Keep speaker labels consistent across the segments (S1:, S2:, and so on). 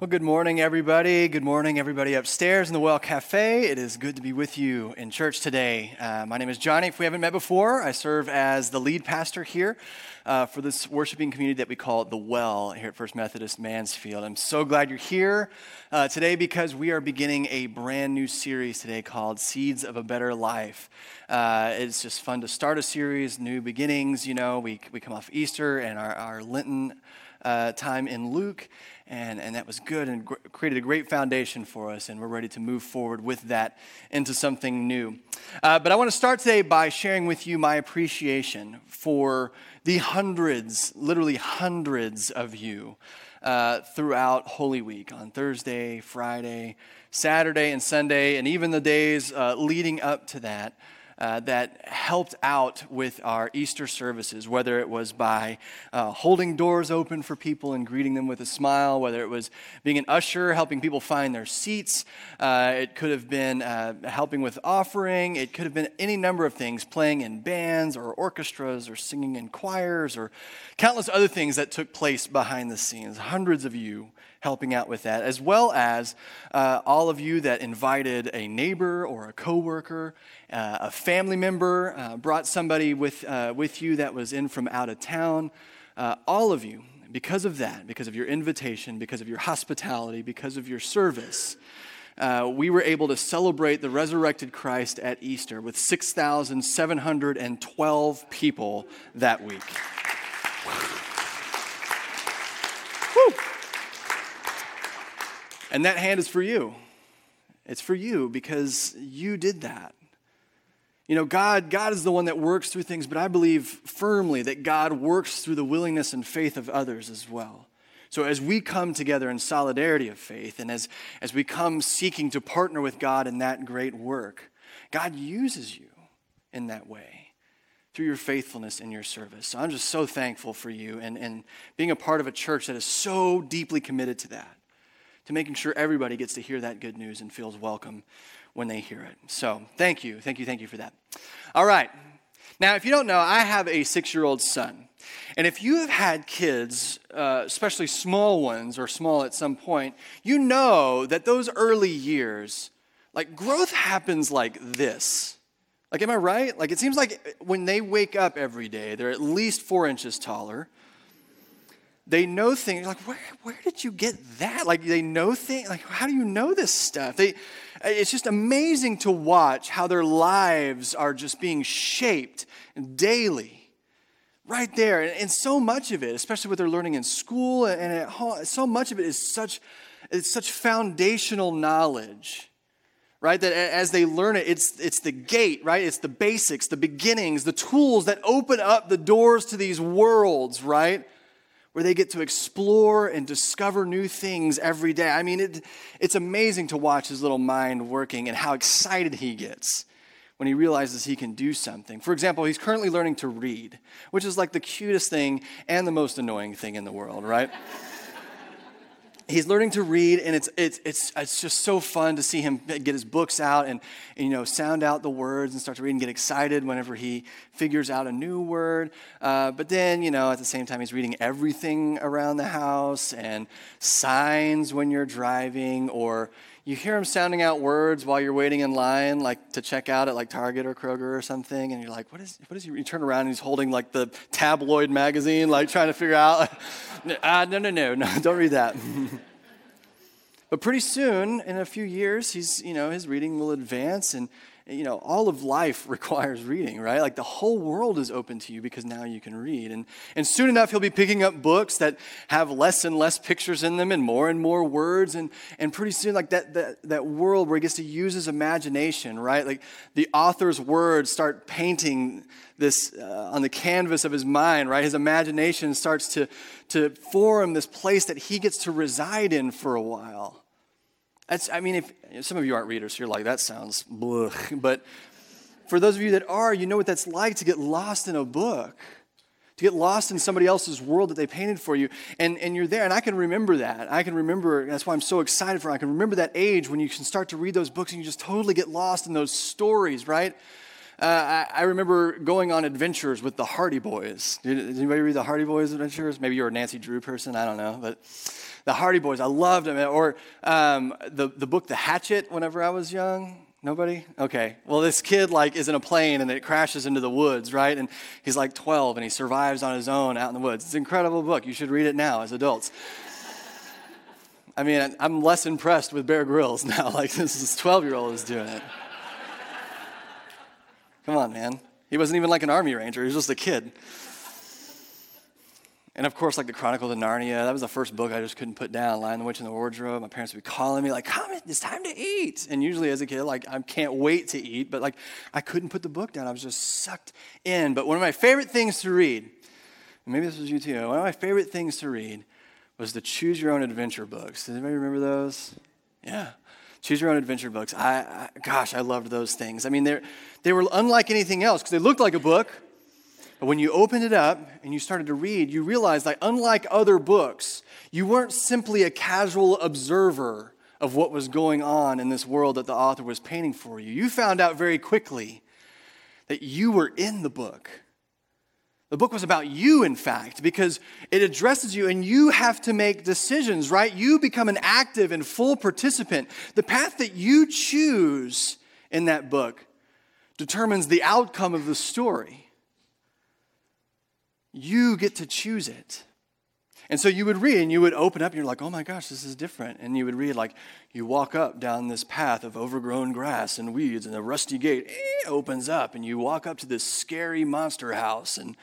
S1: Well, good morning, everybody. Good morning, everybody upstairs in the Well Cafe. It is good to be with you in church today. Uh, my name is Johnny. If we haven't met before, I serve as the lead pastor here uh, for this worshiping community that we call The Well here at First Methodist Mansfield. I'm so glad you're here uh, today because we are beginning a brand new series today called Seeds of a Better Life. Uh, it's just fun to start a series, new beginnings. You know, we, we come off Easter and our, our Lenten uh, time in Luke and, and that was good and gr- created a great foundation for us, and we're ready to move forward with that into something new. Uh, but I want to start today by sharing with you my appreciation for the hundreds, literally hundreds of you uh, throughout Holy Week on Thursday, Friday, Saturday, and Sunday, and even the days uh, leading up to that uh, that helped out with our Easter services, whether it was by uh, holding doors open for people and greeting them with a smile, whether it was being an usher, helping people find their seats. Uh, it could have been uh, helping with offering. It could have been any number of things, playing in bands or orchestras or singing in choirs or countless other things that took place behind the scenes. Hundreds of you helping out with that, as well as uh, all of you that invited a neighbor or a coworker uh, a family member, uh, brought somebody with, uh, with you that was in from out of town. Uh, all of you, because of that, because of your invitation, because of your hospitality, because of your service, uh, we were able to celebrate the resurrected Christ at Easter with 6,712 people that week. And that hand is for you. It's for you because you did that. You know, God, God is the one that works through things, but I believe firmly that God works through the willingness and faith of others as well. So as we come together in solidarity of faith and as, as we come seeking to partner with God in that great work, God uses you in that way through your faithfulness in your service. So I'm just so thankful for you and, and being a part of a church that is so deeply committed to that, to making sure everybody gets to hear that good news and feels welcome when they hear it. So thank you, thank you, thank you for that. All right. Now, if you don't know, I have a six year old son. And if you have had kids, uh, especially small ones or small at some point, you know that those early years, like growth happens like this. Like, am I right? Like, it seems like when they wake up every day, they're at least four inches taller. They know things like, where, where did you get that? Like, they know things, like, how do you know this stuff? They, it's just amazing to watch how their lives are just being shaped daily, right there. And, and so much of it, especially what they're learning in school and at home, so much of it is such, it's such foundational knowledge right that as they learn it it's, it's the gate right it's the basics the beginnings the tools that open up the doors to these worlds right where they get to explore and discover new things every day. I mean, it, it's amazing to watch his little mind working and how excited he gets when he realizes he can do something. For example, he's currently learning to read, which is like the cutest thing and the most annoying thing in the world, right? he's learning to read and it's, it's, it's, it's just so fun to see him get his books out and, and, you know sound out the words and start to read and get excited whenever he figures out a new word. Uh, but then you know at the same time he's reading everything around the house and signs when you're driving or you hear him sounding out words while you're waiting in line like to check out at like target or kroger or something and you're like what is what is he you turn around and he's holding like the tabloid magazine like trying to figure out? Uh, no no no no don't read that. But pretty soon, in a few years, he's, you know, his reading will advance and, you know, all of life requires reading, right? Like the whole world is open to you because now you can read. And, and soon enough, he'll be picking up books that have less and less pictures in them and more and more words. And, and pretty soon, like that, that, that world where he gets to use his imagination, right? Like the author's words start painting this uh, on the canvas of his mind, right? His imagination starts to, to form this place that he gets to reside in for a while. That's, I mean, if some of you aren't readers, you're like, that sounds blech. But for those of you that are, you know what that's like to get lost in a book, to get lost in somebody else's world that they painted for you. And, and you're there. And I can remember that. I can remember, that's why I'm so excited for. I can remember that age when you can start to read those books and you just totally get lost in those stories, right? uh, I, I, remember going on adventures with the Hardy Boys. Did, did, anybody read the Hardy Boys adventures? Maybe you're a Nancy Drew person, I don't know. But the Hardy Boys, I loved them. Or um, the, the book The Hatchet whenever I was young. Nobody? Okay. Well, this kid like is in a plane and it crashes into the woods, right? And he's like 12 and he survives on his own out in the woods. It's an incredible book. You should read it now as adults. I mean, I'm less impressed with Bear Grylls now. Like this 12 year old is doing it. Come on, man. He wasn't even like an army ranger. He was just a kid. And of course, like the Chronicles of Narnia, that was the first book I just couldn't put down. Lion, the Witch, and the Wardrobe. My parents would be calling me like, "Come, it's time to eat." And usually, as a kid, like I can't wait to eat, but like I couldn't put the book down. I was just sucked in. But one of my favorite things to read, maybe this was you too. One of my favorite things to read was the Choose Your Own Adventure books. Does anybody remember those? Yeah. Choose Your Own Adventure books. I, I gosh, I loved those things. I mean, they they were unlike anything else because they looked like a book but when you opened it up and you started to read, you realized that unlike other books, you weren't simply a casual observer of what was going on in this world that the author was painting for you. You found out very quickly that you were in the book. The book was about you, in fact, because it addresses you and you have to make decisions, right? You become an active and full participant. The path that you choose in that book determines the outcome of the story. You get to choose it. And so you would read and you would open up and you're like, oh my gosh, this is different. And you would read, like, you walk up down this path of overgrown grass and weeds, and the rusty gate eh, opens up, and you walk up to this scary monster house. And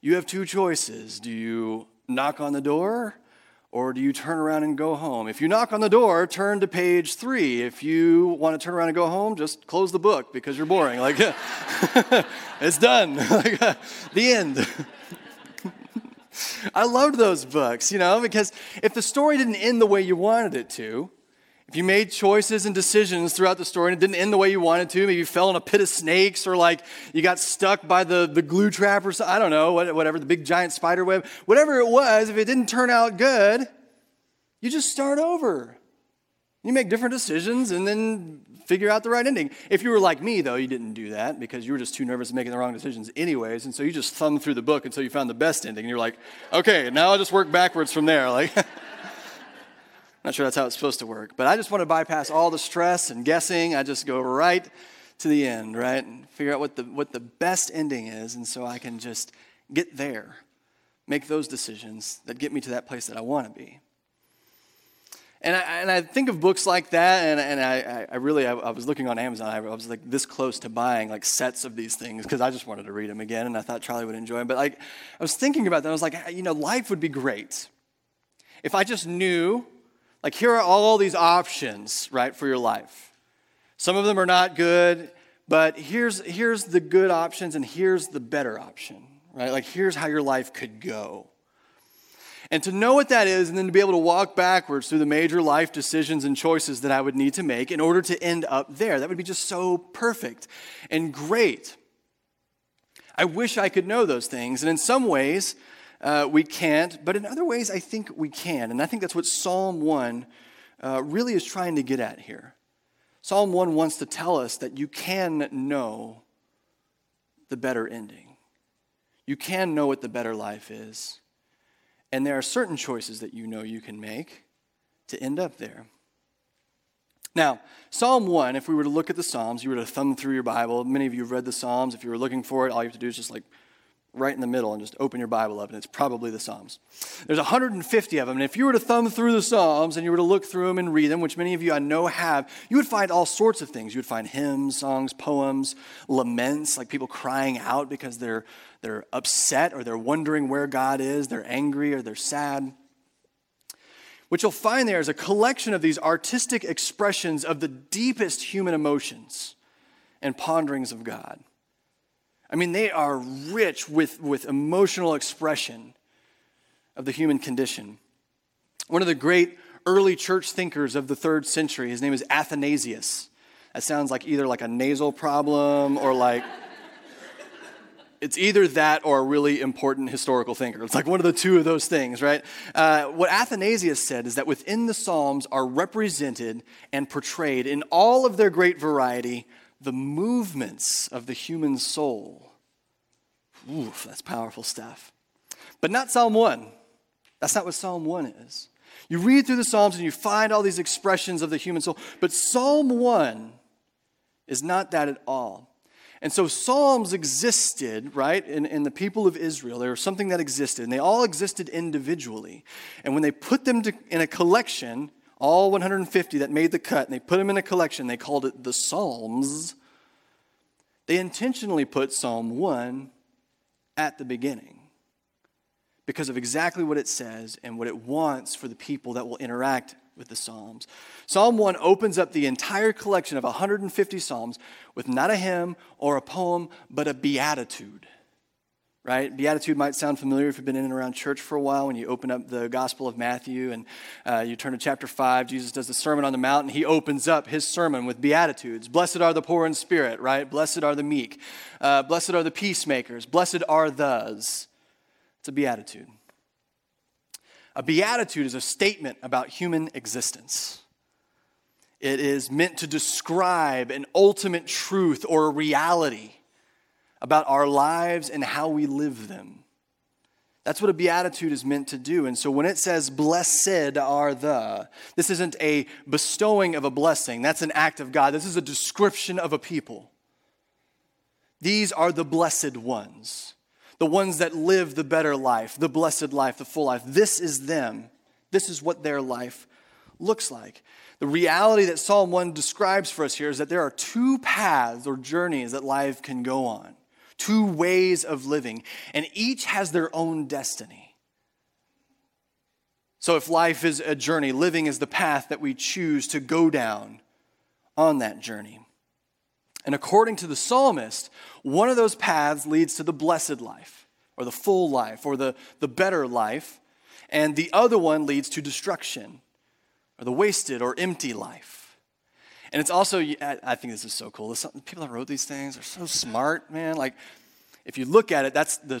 S1: you have two choices. Do you knock on the door or do you turn around and go home? If you knock on the door, turn to page three. If you want to turn around and go home, just close the book because you're boring. Like, it's done. the end. I loved those books, you know, because if the story didn't end the way you wanted it to, if you made choices and decisions throughout the story and it didn't end the way you wanted to, maybe you fell in a pit of snakes or like you got stuck by the, the glue trap or something, I don't know, whatever, the big giant spider web, whatever it was, if it didn't turn out good, you just start over. You make different decisions and then figure out the right ending. If you were like me, though, you didn't do that because you were just too nervous making the wrong decisions, anyways. And so you just thumbed through the book until you found the best ending. And you're like, okay, now I'll just work backwards from there. Like, not sure that's how it's supposed to work. But I just want to bypass all the stress and guessing. I just go right to the end, right? And figure out what the, what the best ending is. And so I can just get there, make those decisions that get me to that place that I want to be. And I, and I think of books like that, and, and I, I really, I, I was looking on Amazon, I was like this close to buying like sets of these things because I just wanted to read them again, and I thought Charlie would enjoy them. But like, I was thinking about that, I was like, you know, life would be great if I just knew, like, here are all these options, right, for your life. Some of them are not good, but here's, here's the good options, and here's the better option, right? Like, here's how your life could go. And to know what that is, and then to be able to walk backwards through the major life decisions and choices that I would need to make in order to end up there, that would be just so perfect and great. I wish I could know those things. And in some ways, uh, we can't, but in other ways, I think we can. And I think that's what Psalm 1 uh, really is trying to get at here. Psalm 1 wants to tell us that you can know the better ending, you can know what the better life is. And there are certain choices that you know you can make to end up there. Now, Psalm 1, if we were to look at the Psalms, you were to thumb through your Bible. Many of you have read the Psalms. If you were looking for it, all you have to do is just like right in the middle and just open your Bible up, and it's probably the Psalms. There's 150 of them, and if you were to thumb through the Psalms and you were to look through them and read them, which many of you I know have, you would find all sorts of things. You would find hymns, songs, poems, laments, like people crying out because they're they're upset or they're wondering where God is, they're angry or they're sad. What you'll find there is a collection of these artistic expressions of the deepest human emotions and ponderings of God. I mean, they are rich with, with emotional expression of the human condition. One of the great early church thinkers of the third century, his name is Athanasius. That sounds like either like a nasal problem or like it's either that or a really important historical thinker. It's like one of the two of those things, right? Uh, what Athanasius said is that within the Psalms are represented and portrayed in all of their great variety the movements of the human soul. Oof, that's powerful stuff. But not Psalm 1. That's not what Psalm 1 is. You read through the Psalms and you find all these expressions of the human soul, but Psalm 1 is not that at all. And so Psalms existed, right, in, in the people of Israel. There was something that existed, and they all existed individually. And when they put them to, in a collection, all 150 that made the cut, and they put them in a collection, they called it the Psalms. They intentionally put Psalm 1 at the beginning because of exactly what it says and what it wants for the people that will interact with the Psalms. Psalm 1 opens up the entire collection of 150 Psalms with not a hymn or a poem, but a beatitude. Right? Beatitude might sound familiar if you've been in and around church for a while. When you open up the Gospel of Matthew and uh, you turn to chapter 5, Jesus does the Sermon on the Mount and he opens up his sermon with Beatitudes. Blessed are the poor in spirit, right? Blessed are the meek. Uh, blessed are the peacemakers. Blessed are those. It's a beatitude. A beatitude is a statement about human existence. It is meant to describe an ultimate truth or a reality about our lives and how we live them. That's what a beatitude is meant to do. And so when it says, blessed are the, this isn't a bestowing of a blessing, that's an act of God. This is a description of a people. These are the blessed ones the ones that live the better life, the blessed life, the full life. This is them. This is what their life looks like. The reality that Psalm 1 describes for us here is that there are two paths or journeys that life can go on, two ways of living, and each has their own destiny. So, if life is a journey, living is the path that we choose to go down on that journey. And according to the psalmist, one of those paths leads to the blessed life, or the full life, or the, the better life, and the other one leads to destruction, or the wasted or empty life. And it's also, I think this is so cool. People that wrote these things are so smart, man. Like, if you look at it, that's the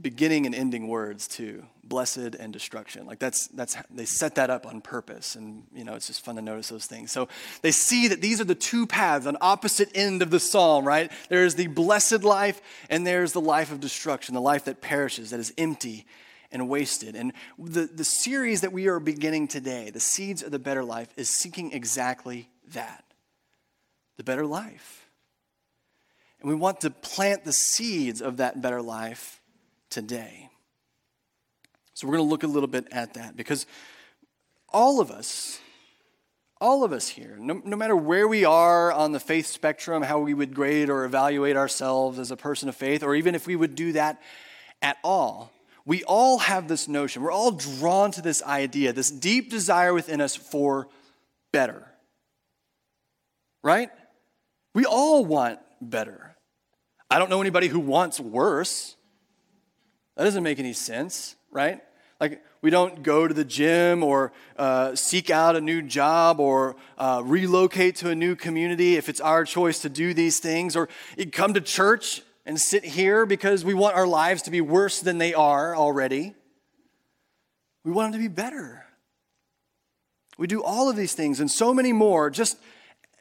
S1: beginning and ending words too blessed and destruction. Like that's that's they set that up on purpose. And you know it's just fun to notice those things. So they see that these are the two paths on opposite end of the psalm right? There's the blessed life and there's the life of destruction the life that perishes that is empty and wasted. And the, the series that we are beginning today the seeds of the better life is seeking exactly that. the better life and we want to plant the seeds of that better life today. So we're going to look a little bit at that because all of us, all of us here, no, no, matter where we are on the faith spectrum, how we would grade or evaluate ourselves as a person of faith, or even if we would do that at all, we all have this notion. We're all drawn to this idea, this deep desire within us for better. Right? We all want better. I don't know anybody who wants worse. That doesn't make any sense, right? Like, we don't go to the gym or uh, seek out a new job or uh, relocate to a new community if it's our choice to do these things, or come to church and sit here because we want our lives to be worse than they are already. We want them to be better. We do all of these things and so many more just,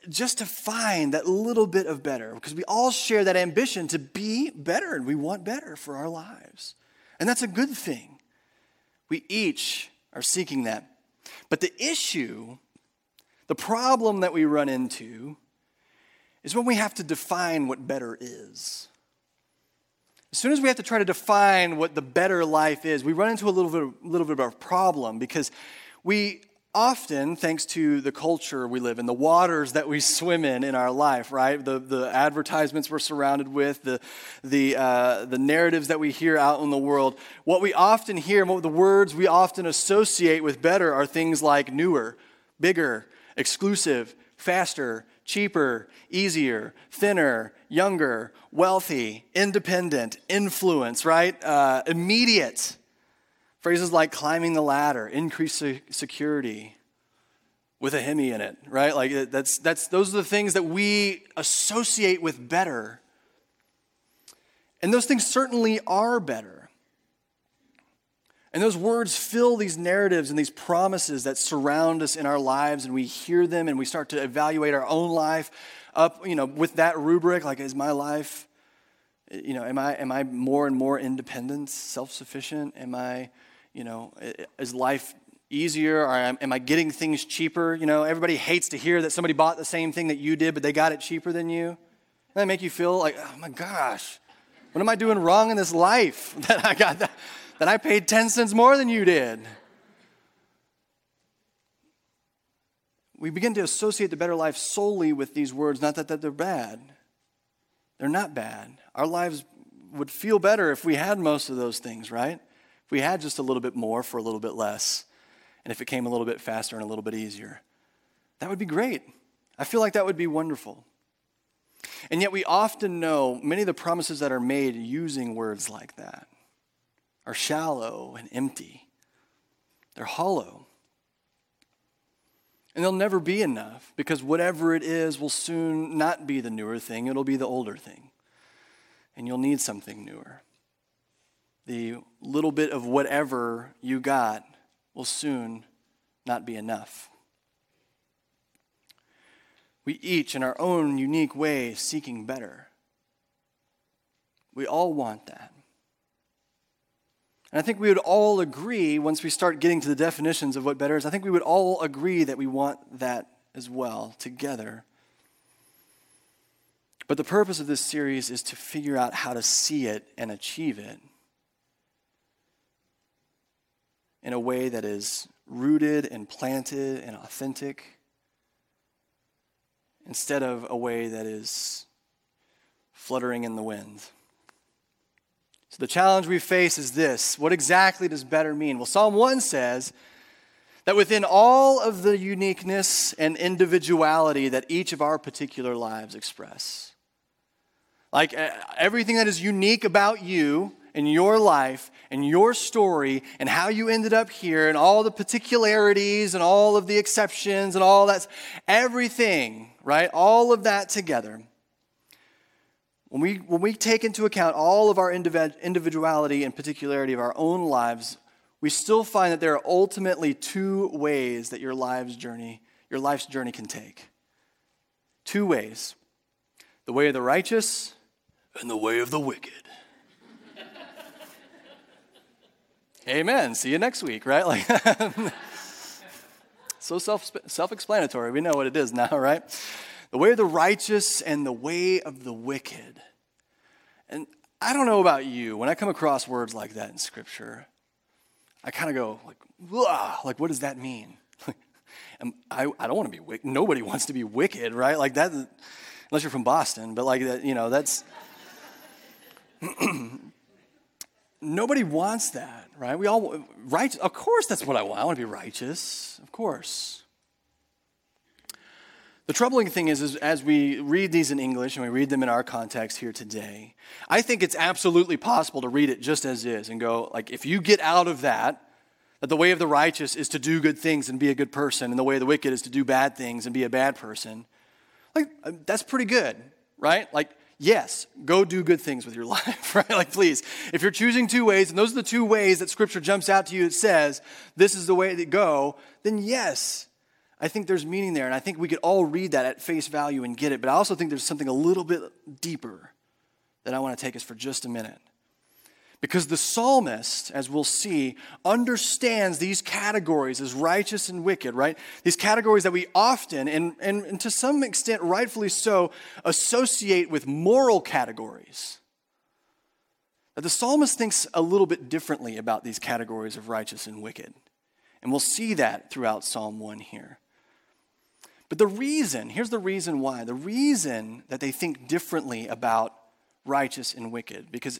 S1: just to find that little bit of better because we all share that ambition to be better and we want better for our lives. And that's a good thing. We each are seeking that. But the issue, the problem that we run into, is when we have to define what better is. As soon as we have to try to define what the better life is, we run into a little bit, little bit of a problem because we often, thanks to the culture we live in, the waters that we swim in in our life, right? The, the advertisements we're surrounded with, the, the, uh, the narratives that we hear out in the world, what we often hear, what the words we often associate with better are things like newer, bigger, exclusive, faster, cheaper, easier, thinner, younger, wealthy, independent, influence, right? Uh, immediate. Phrases like climbing the ladder, increased security, with a Hemi in it, right? Like that's, that's, those are the things that we associate with better. And those things certainly are better. And those words fill these narratives and these promises that surround us in our lives, and we hear them and we start to evaluate our own life up, you know, with that rubric, like, is my life, you know, am I, am I more and more independent, self sufficient? Am I, you know, is life easier or am I getting things cheaper? You know, everybody hates to hear that somebody bought the same thing that you did, but they got it cheaper than you. Doesn't that make you feel like, oh my gosh, what am I doing wrong in this life that I got that? that I paid 10 cents more than you did. We begin to associate the better life solely with these words, not that, that they're bad. They're not bad. Our lives would feel better if we had most of those things, right? If we had just a little bit more for a little bit less, and if it came a little bit faster and a little bit easier. That would be great. I feel like that would be wonderful. And yet, we often know many of the promises that are made using words like that are shallow and empty. They're hollow. And they'll never be enough because whatever it is will soon not be the newer thing, it'll be the older thing. And you'll need something newer. The little bit of whatever you got will soon not be enough. We each, in our own unique way, seeking better. We all want that. And I think we would all agree, once we start getting to the definitions of what better is, I think we would all agree that we want that as well together. But the purpose of this series is to figure out how to see it and achieve it in a way that is rooted and planted and authentic instead of a way that is fluttering in the wind. So the challenge we face is this what exactly does better mean? Well, Psalm 1 says that within all of the uniqueness and individuality that each of our particular lives express, like eh, everything that is unique about you and your life and your story and how you ended up here and all the particularities and all of the exceptions and all that, everything, right? All of that together when we, when we take into account all of our individuality and particularity of our own lives, we still find that there are ultimately two ways that your life's journey, your life's journey can take. Two ways. The way of the righteous and the way of the wicked. Amen. See you next week, right? Like so self self-explanatory. We know what it is now, right? the way of the righteous and the way of the wicked. And I don't know about you, when I come across words like that in Scripture, I kind of go like, like what does that mean? I, I don't want to be wicked. Nobody wants to be wicked, right? Like that, unless you're from Boston. But like that, you know, that's nobody wants that, right? We all right. Of course, that's what I want. I want to be righteous, of course. The troubling thing is, is, as we read these in English and we read them in our context here today, I think it's absolutely possible to read it just as is and go, like, if you get out of that, that the way of the righteous is to do good things and be a good person, and the way of the wicked is to do bad things and be a bad person, like, uh, that's pretty good, right? Like, yes, go do good things with your life, right? Like, please, if you're choosing two ways, and those are the two ways that Scripture jumps out to you, it says, this is the way to go, then yes, I think there's meaning there, and I think we could all read that at face value and get it, but I also think there's something a little bit deeper that I want to take us for just a minute. Because the psalmist, as we'll see, understands these categories as righteous and wicked, right? These categories that we often, and, and, and to some extent rightfully so, associate with moral categories. That the psalmist thinks a little bit differently about these categories of righteous and wicked. And we'll see that throughout Psalm 1 here. But the reason, here's the reason why. The reason that they think differently about righteous and wicked, because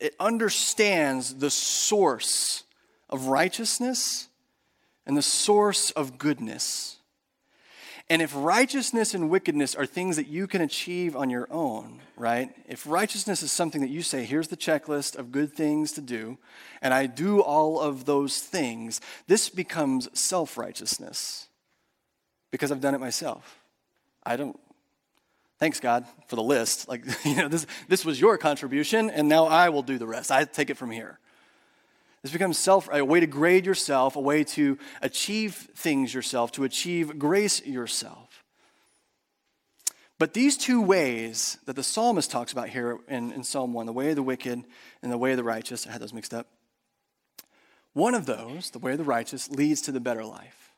S1: it understands the source of righteousness and the source of goodness. And if righteousness and wickedness are things that you can achieve on your own, right? If righteousness is something that you say, here's the checklist of good things to do, and I do all of those things, this becomes self righteousness because I've done it myself. I don't, thanks God for the list. Like, you know, this, this was your contribution, and now I will do the rest. I take it from here. This becomes self, a way to grade yourself, a way to achieve things yourself, to achieve grace yourself. But these two ways that the psalmist talks about here in, in Psalm 1, the way of the wicked and the way of the righteous, I had those mixed up. One of those, the way of the righteous, leads to the better life.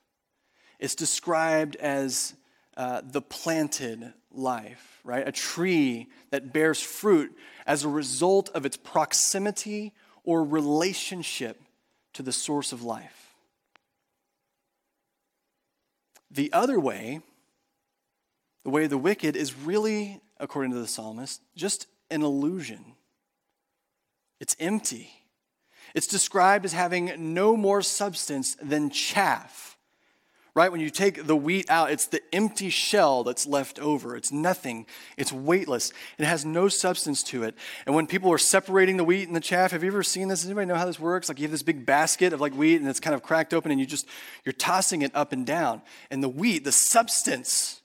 S1: It's described as uh, the planted life, right? A tree that bears fruit as a result of its proximity or relationship to the source of life. The other way, the way of the wicked, is really, according to the psalmist, just an illusion. It's empty. It's described as having no more substance than chaff right? When you take the wheat out, it's the empty shell that's left over. It's nothing, it's weightless, it has no substance to it. And when people are separating the wheat and the chaff, have you ever seen this? Does anybody know how this works? Like you have this big basket of like wheat and it's kind of cracked open and you just, you're tossing it up and down. And the wheat, the substance,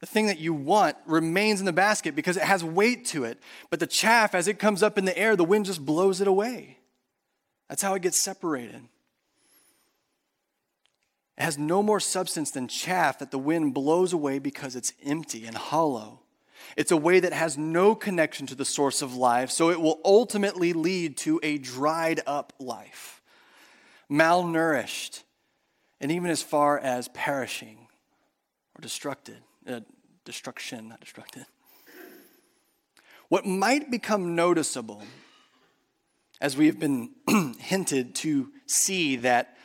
S1: the thing that you want remains in the basket because it has weight to it. But the chaff, as it comes up in the air, the wind just blows it away. That's how it gets separated. It has no more substance than chaff that the wind blows away because it's empty and hollow. It's a way that has no connection to the source of life, so it will ultimately lead to a dried up life, malnourished, and even as far as perishing or destructed, uh, destruction, not destructed. What might become noticeable as we have been hinted to see that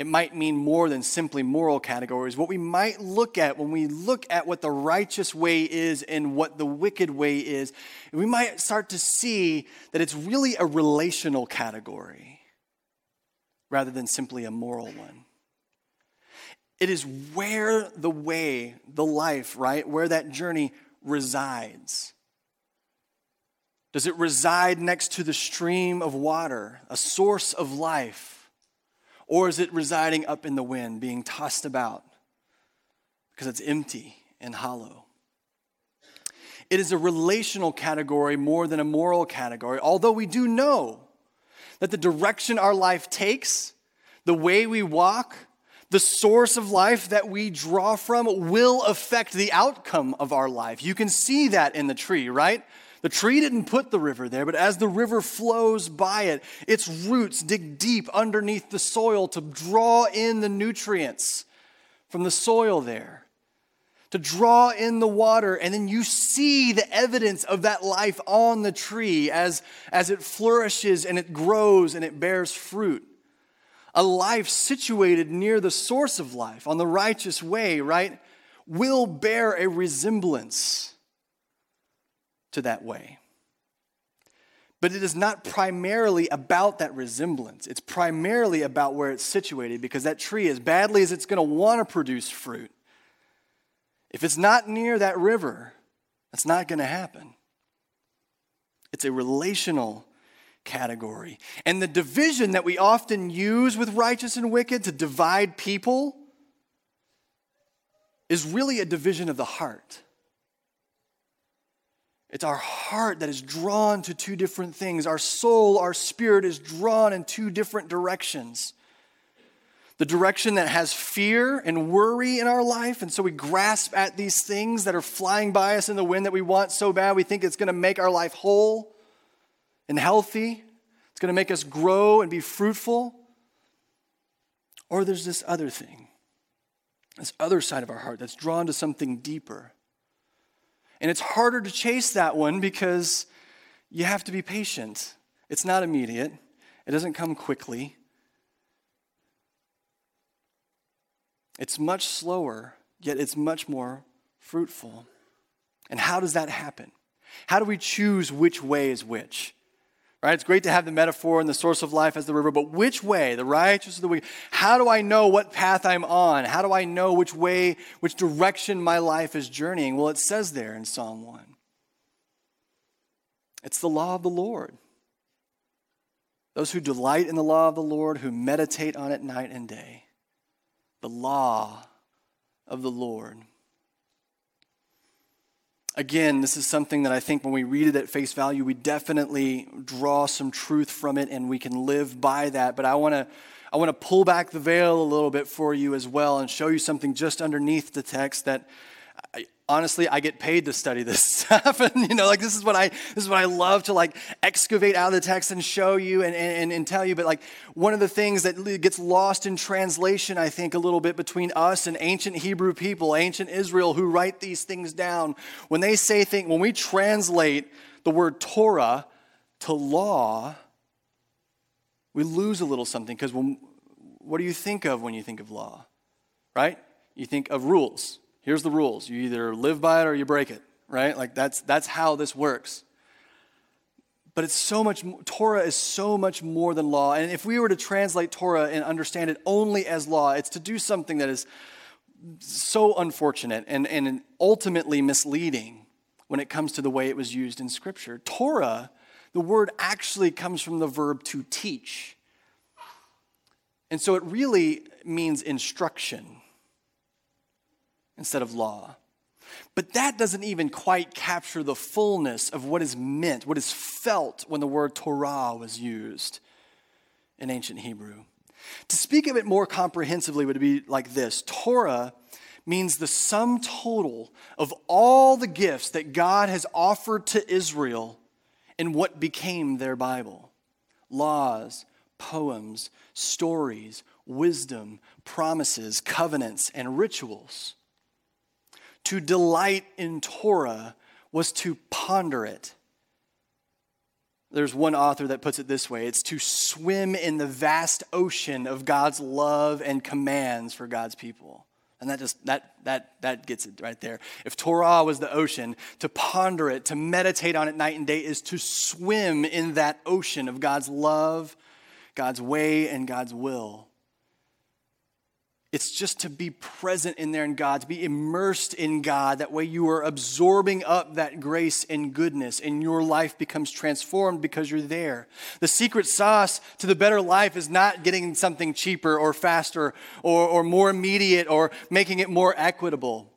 S1: it might mean more than simply moral categories. What we might look at when we look at what the righteous way is and what the wicked way is, we might start to see that it's really a relational category rather than simply a moral one. It is where the way, the life, right, where that journey resides. Does it reside next to the stream of water, a source of life? Or is it residing up in the wind, being tossed about because it's empty and hollow? It is a relational category more than a moral category, although we do know that the direction our life takes, the way we walk, the source of life that we draw from will affect the outcome of our life. You can see that in the tree, right? The tree didn't put the river there, but as the river flows by it, its roots dig deep underneath the soil to draw in the nutrients from the soil there, to draw in the water. And then you see the evidence of that life on the tree as, as it flourishes and it grows and it bears fruit. A life situated near the source of life, on the righteous way, right, will bear a resemblance to that way. But it is not primarily about that resemblance. It's primarily about where it's situated because that tree, as badly as it's going to want to produce fruit, if it's not near that river, that's not going to happen. It's a relational category. And the division that we often use with righteous and wicked to divide people is really a division of the heart. It's our heart that is drawn to two different things. Our soul, our spirit is drawn in two different directions. The direction that has fear and worry in our life, and so we grasp at these things that are flying by us in the wind that we want so bad, we think it's going to make our life whole and healthy. It's going to make us grow and be fruitful. Or there's this other thing, this other side of our heart that's drawn to something deeper and it's harder to chase that one because you have to be patient. It's not immediate, it doesn't come quickly. It's much slower, yet it's much more fruitful. And how does that happen? How do we choose which way is which? Right? It's great to have the metaphor and the source of life as the river, but which way, the righteous or the wicked? How do I know what path I'm on? How do I know which way, which direction my life is journeying? Well, it says there in Psalm 1. It's the law of the Lord. Those who delight in the law of the Lord, who meditate on it night and day. The law of the Lord. Again, this is something that I think when we read it at face value, we definitely draw some truth from it and we can live by that. But I want to I want to pull back the veil a little bit for you as well and show you something just underneath the text that honestly I get paid to study this stuff and you know like this is what I this is what I love to like excavate out of the text and show you and, and, and tell you but like one of the things that gets lost in translation I think a little bit between us and ancient Hebrew people ancient Israel who write these things down when they say things when we translate the word Torah to law we lose a little something because what do you think of when you think of law? Right? You think of rules. Here's the rules. You either live by it or you break it, right? Like that's that's how this works. But it's so much Torah is so much more than law. And if we were to translate Torah and understand it only as law, it's to do something that is so unfortunate and, and ultimately misleading when it comes to the way it was used in Scripture. Torah the word actually comes from the verb to teach. And so it really means instruction instead of law. But that doesn't even quite capture the fullness of what is meant, what is felt when the word Torah was used in ancient Hebrew. To speak of it more comprehensively would be like this Torah means the sum total of all the gifts that God has offered to Israel in what became their Bible laws, poems, stories, wisdom, promises, covenants, and rituals. To delight in Torah was to ponder it. There's one author that puts it this way it's to swim in the vast ocean of God's love and commands for God's people. And that just that that that gets it right there. If Torah was the ocean, to ponder it, to meditate on it night and day is to swim in that ocean of God's love, God's way, and God's will. It's just to be present in there in God, to be immersed in God. That way you are absorbing up that grace and goodness, and your life becomes transformed because you're there. The secret sauce to the better life is not getting something cheaper or faster or, or more immediate or making it more equitable.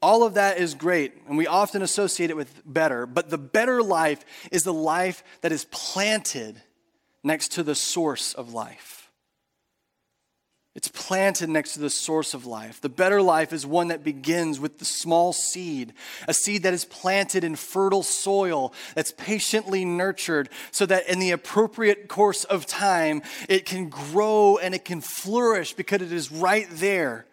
S1: All of that is great, and we often associate it with better, but the better life is the life that is planted next to the source of life. It's planted next to the source of life. The better life is one that begins with the small seed, a seed that is planted in fertile soil, that's patiently nurtured, so that in the appropriate course of time, it can grow and it can flourish because it is right there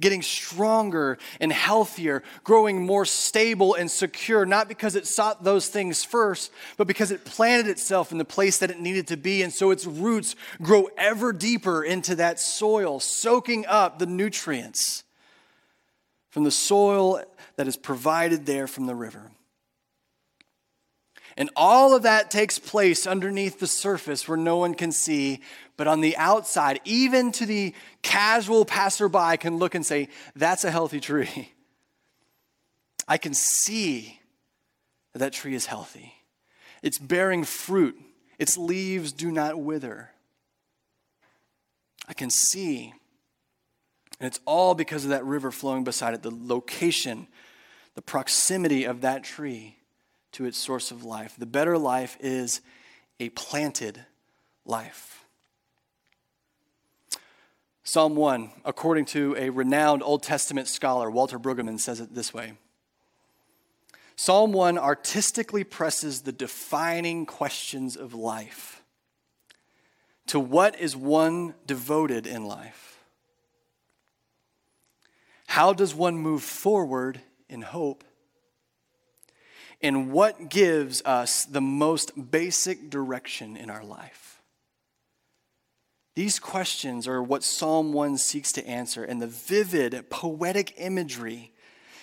S1: getting stronger and healthier, growing more stable and secure, not because it sought those things first, but because it planted itself in the place that it needed to be. And so its roots grow ever deeper into that soil, soaking up the nutrients from the soil that is provided there from the river. And all of that takes place underneath the surface where no one can see, but on the outside, even to the casual passerby, can look and say, That's a healthy tree. I can see that that tree is healthy. It's bearing fruit, its leaves do not wither. I can see. And it's all because of that river flowing beside it, the location, the proximity of that tree to its source of life. The better life is a planted life. Psalm 1, according to a renowned Old Testament scholar, Walter Brueggemann, says it this way Psalm 1 artistically presses the defining questions of life. To what is one devoted in life? How does one move forward in hope? And what gives us the most basic direction in our life? These questions are what Psalm 1 seeks to answer, and the vivid, poetic imagery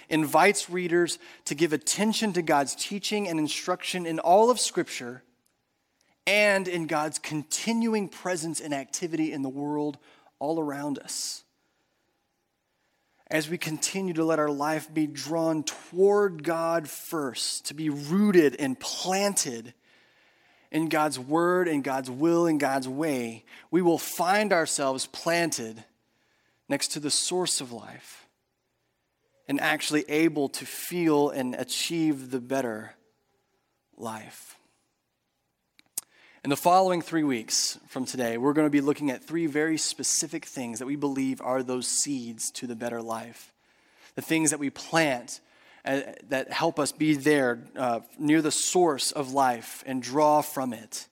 S1: invites readers to give attention to God's teaching and instruction in all of Scripture and in God's continuing presence and activity in the world all around us as we continue to let our life be drawn toward God first, to be rooted and planted in God's word and God's will and God's way, we will find ourselves planted next to the source of life. and actually able to feel and achieve the better life. In the following three weeks from today, we're going to be looking at three very specific things that we believe are those seeds to the better life. The things that we plant uh, that help us be there uh, near the source of life and draw from it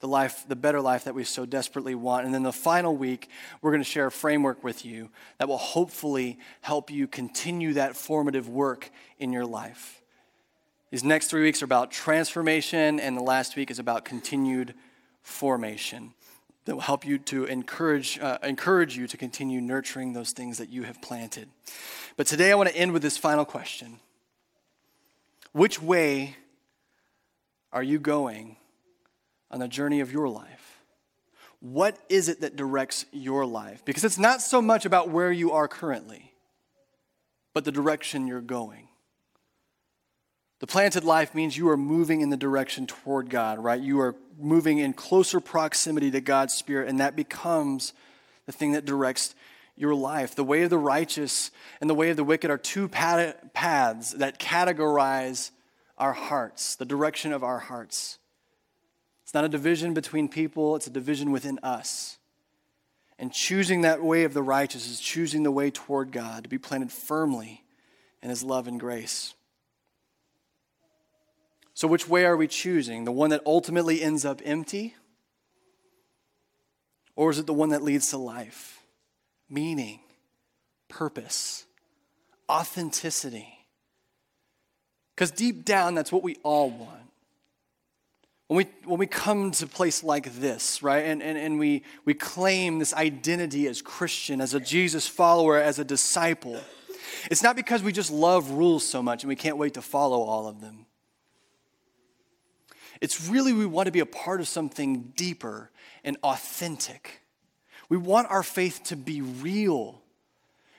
S1: the life, the better life that we so desperately want. And then the final week, we're going to share a framework with you that will hopefully help you continue that formative work in your life. These next three weeks are about transformation, and the last week is about continued formation that will help you to encourage, uh, encourage you to continue nurturing those things that you have planted. But today I want to end with this final question Which way are you going on the journey of your life? What is it that directs your life? Because it's not so much about where you are currently, but the direction you're going. The planted life means you are moving in the direction toward God, right? You are moving in closer proximity to God's Spirit, and that becomes the thing that directs your life. The way of the righteous and the way of the wicked are two paths that categorize our hearts, the direction of our hearts. It's not a division between people, it's a division within us. And choosing that way of the righteous is choosing the way toward God, to be planted firmly in His love and grace. So, which way are we choosing? The one that ultimately ends up empty? Or is it the one that leads to life, meaning, purpose, authenticity? Because deep down, that's what we all want. When we, when we come to a place like this, right, and, and, and we, we claim this identity as Christian, as a Jesus follower, as a disciple, it's not because we just love rules so much and we can't wait to follow all of them. It's really we want to be a part of something deeper and authentic. We want our faith to be real.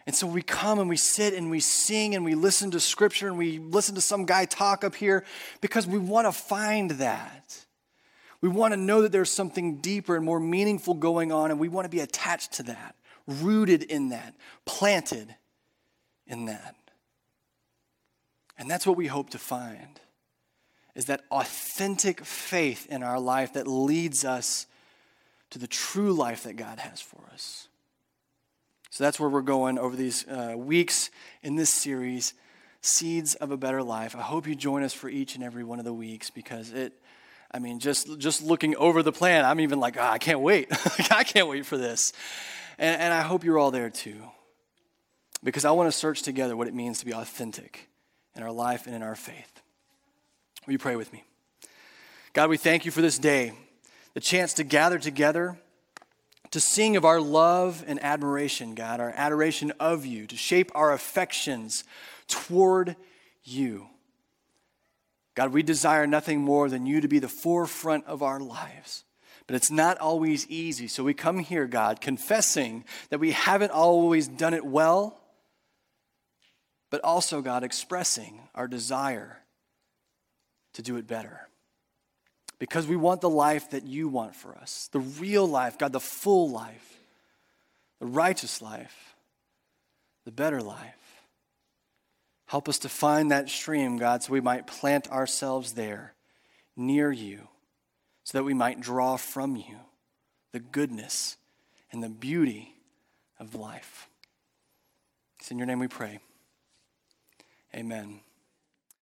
S1: And so we come and we sit and we sing and we listen to scripture and we listen to some guy talk up here because we want to find that. We want to know that there's something deeper and more meaningful going on, and we want to be attached to that, rooted in that, planted in that. And that's what we hope to find is that authentic faith in our life that leads us to the true life that God has for us. So that's where we're going over these uh, weeks in this series, Seeds of a Better Life. I hope you join us for each and every one of the weeks because it, I mean, just, just looking over the plan, I'm even like, oh, I can't wait. I can't wait for this. And, and I hope you're all there too because I want to search together what it means to be authentic in our life and in our faith. Will you pray with me? God, we thank you for this day, the chance to gather together, to sing of our love and admiration, God, our adoration of you, to shape our affections toward you. God, we desire nothing more than you to be the forefront of our lives. But it's not always easy. So we come here, God, confessing that we haven't always done it well, but also, God, expressing our desire to do it better. Because we want the life that you want for us the real life, God, the full life, the righteous life, the better life. Help us to find that stream, God, so we might plant ourselves there near you, so that we might draw from you the goodness and the beauty of life. It's in your name we pray. Amen.